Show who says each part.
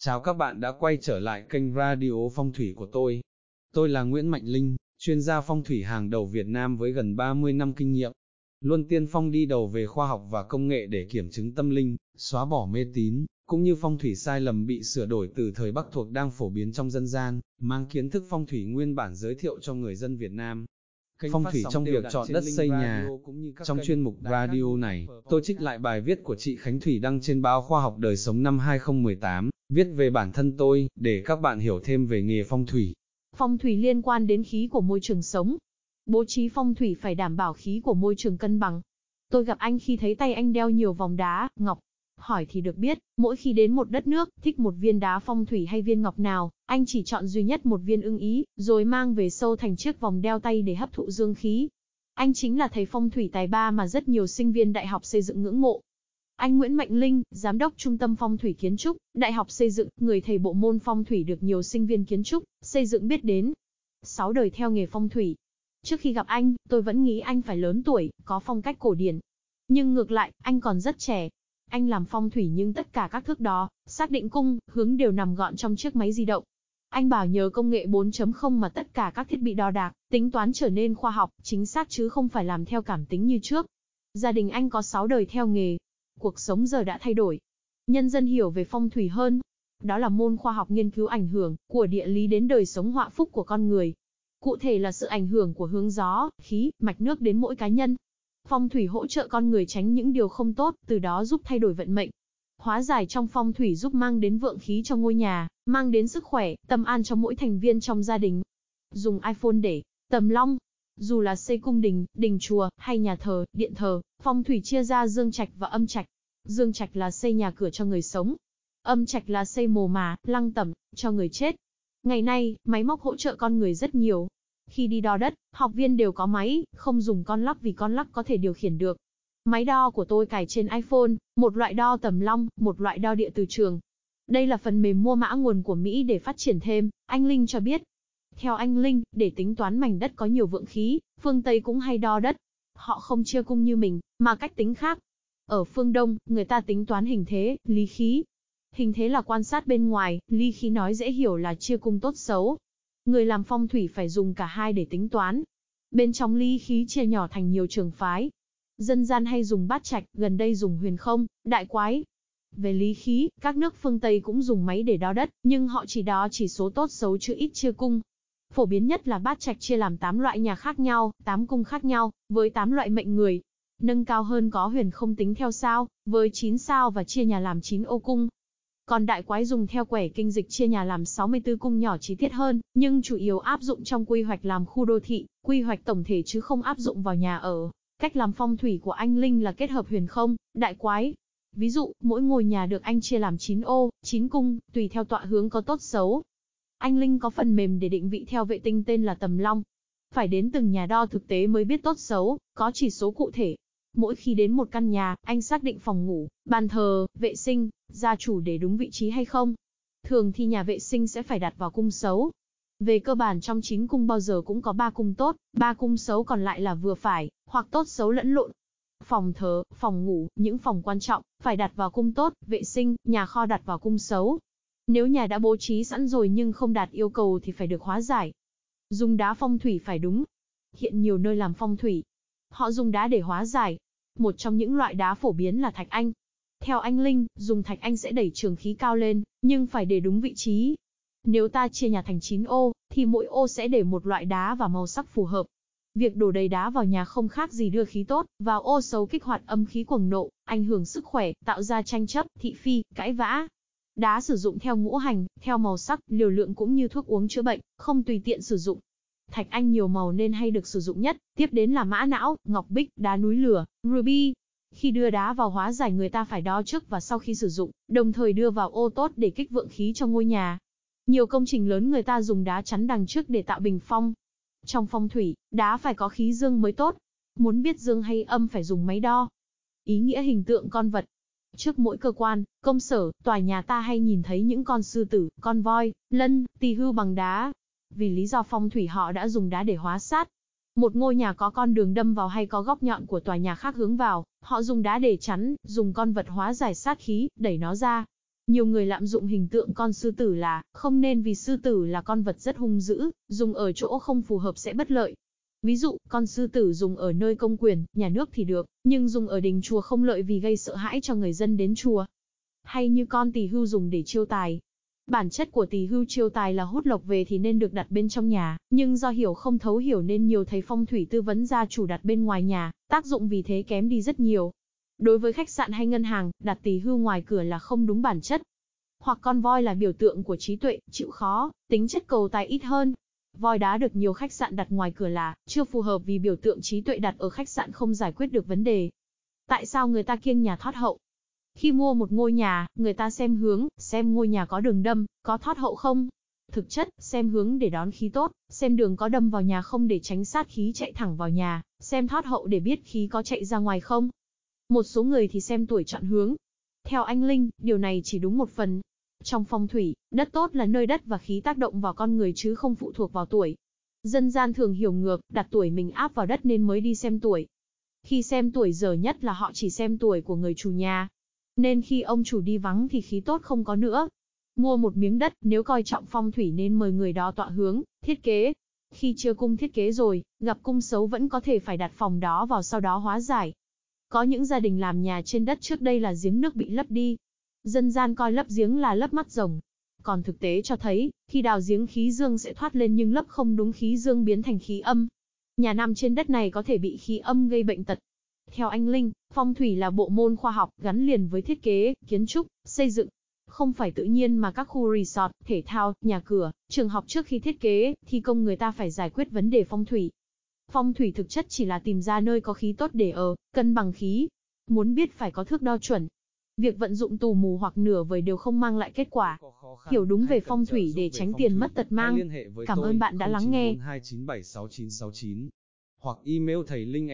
Speaker 1: Chào các bạn đã quay trở lại kênh radio phong thủy của tôi. Tôi là Nguyễn Mạnh Linh, chuyên gia phong thủy hàng đầu Việt Nam với gần 30 năm kinh nghiệm. Luôn tiên phong đi đầu về khoa học và công nghệ để kiểm chứng tâm linh, xóa bỏ mê tín, cũng như phong thủy sai lầm bị sửa đổi từ thời Bắc thuộc đang phổ biến trong dân gian, mang kiến thức phong thủy nguyên bản giới thiệu cho người dân Việt Nam. Phong thủy trong việc chọn đất xây nhà. Trong chuyên mục radio này, tôi trích lại bài viết của chị Khánh Thủy đăng trên báo Khoa học Đời Sống năm 2018, viết về bản thân tôi, để các bạn hiểu thêm về nghề phong thủy.
Speaker 2: Phong thủy liên quan đến khí của môi trường sống. Bố trí phong thủy phải đảm bảo khí của môi trường cân bằng. Tôi gặp anh khi thấy tay anh đeo nhiều vòng đá, ngọc, Hỏi thì được biết, mỗi khi đến một đất nước, thích một viên đá phong thủy hay viên ngọc nào, anh chỉ chọn duy nhất một viên ưng ý, rồi mang về sâu thành chiếc vòng đeo tay để hấp thụ dương khí. Anh chính là thầy phong thủy tài ba mà rất nhiều sinh viên đại học xây dựng ngưỡng mộ. Anh Nguyễn Mạnh Linh, Giám đốc Trung tâm Phong thủy Kiến trúc, Đại học Xây dựng, người thầy bộ môn phong thủy được nhiều sinh viên kiến trúc, xây dựng biết đến. Sáu đời theo nghề phong thủy. Trước khi gặp anh, tôi vẫn nghĩ anh phải lớn tuổi, có phong cách cổ điển. Nhưng ngược lại, anh còn rất trẻ, anh làm phong thủy nhưng tất cả các thước đó, xác định cung, hướng đều nằm gọn trong chiếc máy di động. Anh bảo nhờ công nghệ 4.0 mà tất cả các thiết bị đo đạc, tính toán trở nên khoa học, chính xác chứ không phải làm theo cảm tính như trước. Gia đình anh có 6 đời theo nghề. Cuộc sống giờ đã thay đổi. Nhân dân hiểu về phong thủy hơn. Đó là môn khoa học nghiên cứu ảnh hưởng của địa lý đến đời sống họa phúc của con người. Cụ thể là sự ảnh hưởng của hướng gió, khí, mạch nước đến mỗi cá nhân, Phong thủy hỗ trợ con người tránh những điều không tốt, từ đó giúp thay đổi vận mệnh. Hóa giải trong phong thủy giúp mang đến vượng khí cho ngôi nhà, mang đến sức khỏe, tâm an cho mỗi thành viên trong gia đình. Dùng iPhone để tầm long. Dù là xây cung đình, đình chùa, hay nhà thờ, điện thờ, phong thủy chia ra dương trạch và âm trạch. Dương trạch là xây nhà cửa cho người sống. Âm trạch là xây mồ mà, lăng tẩm, cho người chết. Ngày nay, máy móc hỗ trợ con người rất nhiều, khi đi đo đất, học viên đều có máy, không dùng con lắc vì con lắc có thể điều khiển được. Máy đo của tôi cài trên iPhone, một loại đo tầm long, một loại đo địa từ trường. Đây là phần mềm mua mã nguồn của Mỹ để phát triển thêm, anh Linh cho biết. Theo anh Linh, để tính toán mảnh đất có nhiều vượng khí, phương Tây cũng hay đo đất. Họ không chia cung như mình, mà cách tính khác. Ở phương Đông, người ta tính toán hình thế, lý khí. Hình thế là quan sát bên ngoài, lý khí nói dễ hiểu là chia cung tốt xấu, Người làm phong thủy phải dùng cả hai để tính toán. Bên trong lý khí chia nhỏ thành nhiều trường phái. Dân gian hay dùng bát trạch, gần đây dùng huyền không, đại quái. Về lý khí, các nước phương Tây cũng dùng máy để đo đất, nhưng họ chỉ đo chỉ số tốt xấu chứ ít chia cung. Phổ biến nhất là bát trạch chia làm 8 loại nhà khác nhau, 8 cung khác nhau, với 8 loại mệnh người. Nâng cao hơn có huyền không tính theo sao, với 9 sao và chia nhà làm 9 ô cung. Còn đại quái dùng theo quẻ kinh dịch chia nhà làm 64 cung nhỏ chi tiết hơn, nhưng chủ yếu áp dụng trong quy hoạch làm khu đô thị, quy hoạch tổng thể chứ không áp dụng vào nhà ở. Cách làm phong thủy của anh Linh là kết hợp huyền không, đại quái. Ví dụ, mỗi ngôi nhà được anh chia làm 9 ô, 9 cung, tùy theo tọa hướng có tốt xấu. Anh Linh có phần mềm để định vị theo vệ tinh tên là Tầm Long. Phải đến từng nhà đo thực tế mới biết tốt xấu, có chỉ số cụ thể, Mỗi khi đến một căn nhà, anh xác định phòng ngủ, bàn thờ, vệ sinh, gia chủ để đúng vị trí hay không. Thường thì nhà vệ sinh sẽ phải đặt vào cung xấu. Về cơ bản trong 9 cung bao giờ cũng có 3 cung tốt, 3 cung xấu còn lại là vừa phải, hoặc tốt xấu lẫn lộn. Phòng thờ, phòng ngủ, những phòng quan trọng, phải đặt vào cung tốt, vệ sinh, nhà kho đặt vào cung xấu. Nếu nhà đã bố trí sẵn rồi nhưng không đạt yêu cầu thì phải được hóa giải. Dùng đá phong thủy phải đúng. Hiện nhiều nơi làm phong thủy. Họ dùng đá để hóa giải, một trong những loại đá phổ biến là thạch anh. Theo anh Linh, dùng thạch anh sẽ đẩy trường khí cao lên, nhưng phải để đúng vị trí. Nếu ta chia nhà thành 9 ô, thì mỗi ô sẽ để một loại đá và màu sắc phù hợp. Việc đổ đầy đá vào nhà không khác gì đưa khí tốt, vào ô xấu kích hoạt âm khí cuồng nộ, ảnh hưởng sức khỏe, tạo ra tranh chấp, thị phi, cãi vã. Đá sử dụng theo ngũ hành, theo màu sắc, liều lượng cũng như thuốc uống chữa bệnh, không tùy tiện sử dụng. Thạch anh nhiều màu nên hay được sử dụng nhất, tiếp đến là mã não, ngọc bích, đá núi lửa, ruby. Khi đưa đá vào hóa giải người ta phải đo trước và sau khi sử dụng, đồng thời đưa vào ô tốt để kích vượng khí cho ngôi nhà. Nhiều công trình lớn người ta dùng đá chắn đằng trước để tạo bình phong. Trong phong thủy, đá phải có khí dương mới tốt. Muốn biết dương hay âm phải dùng máy đo. Ý nghĩa hình tượng con vật, Trước mỗi cơ quan, công sở, tòa nhà ta hay nhìn thấy những con sư tử, con voi, lân, tỳ hưu bằng đá, vì lý do phong thủy họ đã dùng đá để hóa sát. Một ngôi nhà có con đường đâm vào hay có góc nhọn của tòa nhà khác hướng vào, họ dùng đá để chắn, dùng con vật hóa giải sát khí, đẩy nó ra. Nhiều người lạm dụng hình tượng con sư tử là, không nên vì sư tử là con vật rất hung dữ, dùng ở chỗ không phù hợp sẽ bất lợi. Ví dụ, con sư tử dùng ở nơi công quyền, nhà nước thì được, nhưng dùng ở đình chùa không lợi vì gây sợ hãi cho người dân đến chùa. Hay như con tỳ hưu dùng để chiêu tài, Bản chất của tỳ hưu chiêu tài là hút lộc về thì nên được đặt bên trong nhà, nhưng do hiểu không thấu hiểu nên nhiều thầy phong thủy tư vấn gia chủ đặt bên ngoài nhà, tác dụng vì thế kém đi rất nhiều. Đối với khách sạn hay ngân hàng, đặt tỳ hưu ngoài cửa là không đúng bản chất. Hoặc con voi là biểu tượng của trí tuệ, chịu khó, tính chất cầu tài ít hơn. Voi đá được nhiều khách sạn đặt ngoài cửa là chưa phù hợp vì biểu tượng trí tuệ đặt ở khách sạn không giải quyết được vấn đề. Tại sao người ta kiêng nhà thoát hậu? Khi mua một ngôi nhà, người ta xem hướng, xem ngôi nhà có đường đâm, có thoát hậu không. Thực chất, xem hướng để đón khí tốt, xem đường có đâm vào nhà không để tránh sát khí chạy thẳng vào nhà, xem thoát hậu để biết khí có chạy ra ngoài không. Một số người thì xem tuổi chọn hướng. Theo anh Linh, điều này chỉ đúng một phần. Trong phong thủy, đất tốt là nơi đất và khí tác động vào con người chứ không phụ thuộc vào tuổi. Dân gian thường hiểu ngược, đặt tuổi mình áp vào đất nên mới đi xem tuổi. Khi xem tuổi giờ nhất là họ chỉ xem tuổi của người chủ nhà, nên khi ông chủ đi vắng thì khí tốt không có nữa. Mua một miếng đất, nếu coi trọng phong thủy nên mời người đó tọa hướng, thiết kế. Khi chưa cung thiết kế rồi, gặp cung xấu vẫn có thể phải đặt phòng đó vào sau đó hóa giải. Có những gia đình làm nhà trên đất trước đây là giếng nước bị lấp đi. Dân gian coi lấp giếng là lấp mắt rồng. Còn thực tế cho thấy, khi đào giếng khí dương sẽ thoát lên nhưng lấp không đúng khí dương biến thành khí âm. Nhà nằm trên đất này có thể bị khí âm gây bệnh tật. Theo anh Linh, phong thủy là bộ môn khoa học gắn liền với thiết kế, kiến trúc, xây dựng. Không phải tự nhiên mà các khu resort, thể thao, nhà cửa, trường học trước khi thiết kế, thi công người ta phải giải quyết vấn đề phong thủy. Phong thủy thực chất chỉ là tìm ra nơi có khí tốt để ở, cân bằng khí. Muốn biết phải có thước đo chuẩn. Việc vận dụng tù mù hoặc nửa vời đều không mang lại kết quả. Hiểu đúng về phong thủy để tránh tiền mất tật mang. Cảm ơn bạn đã lắng nghe.
Speaker 1: hoặc email thầy linh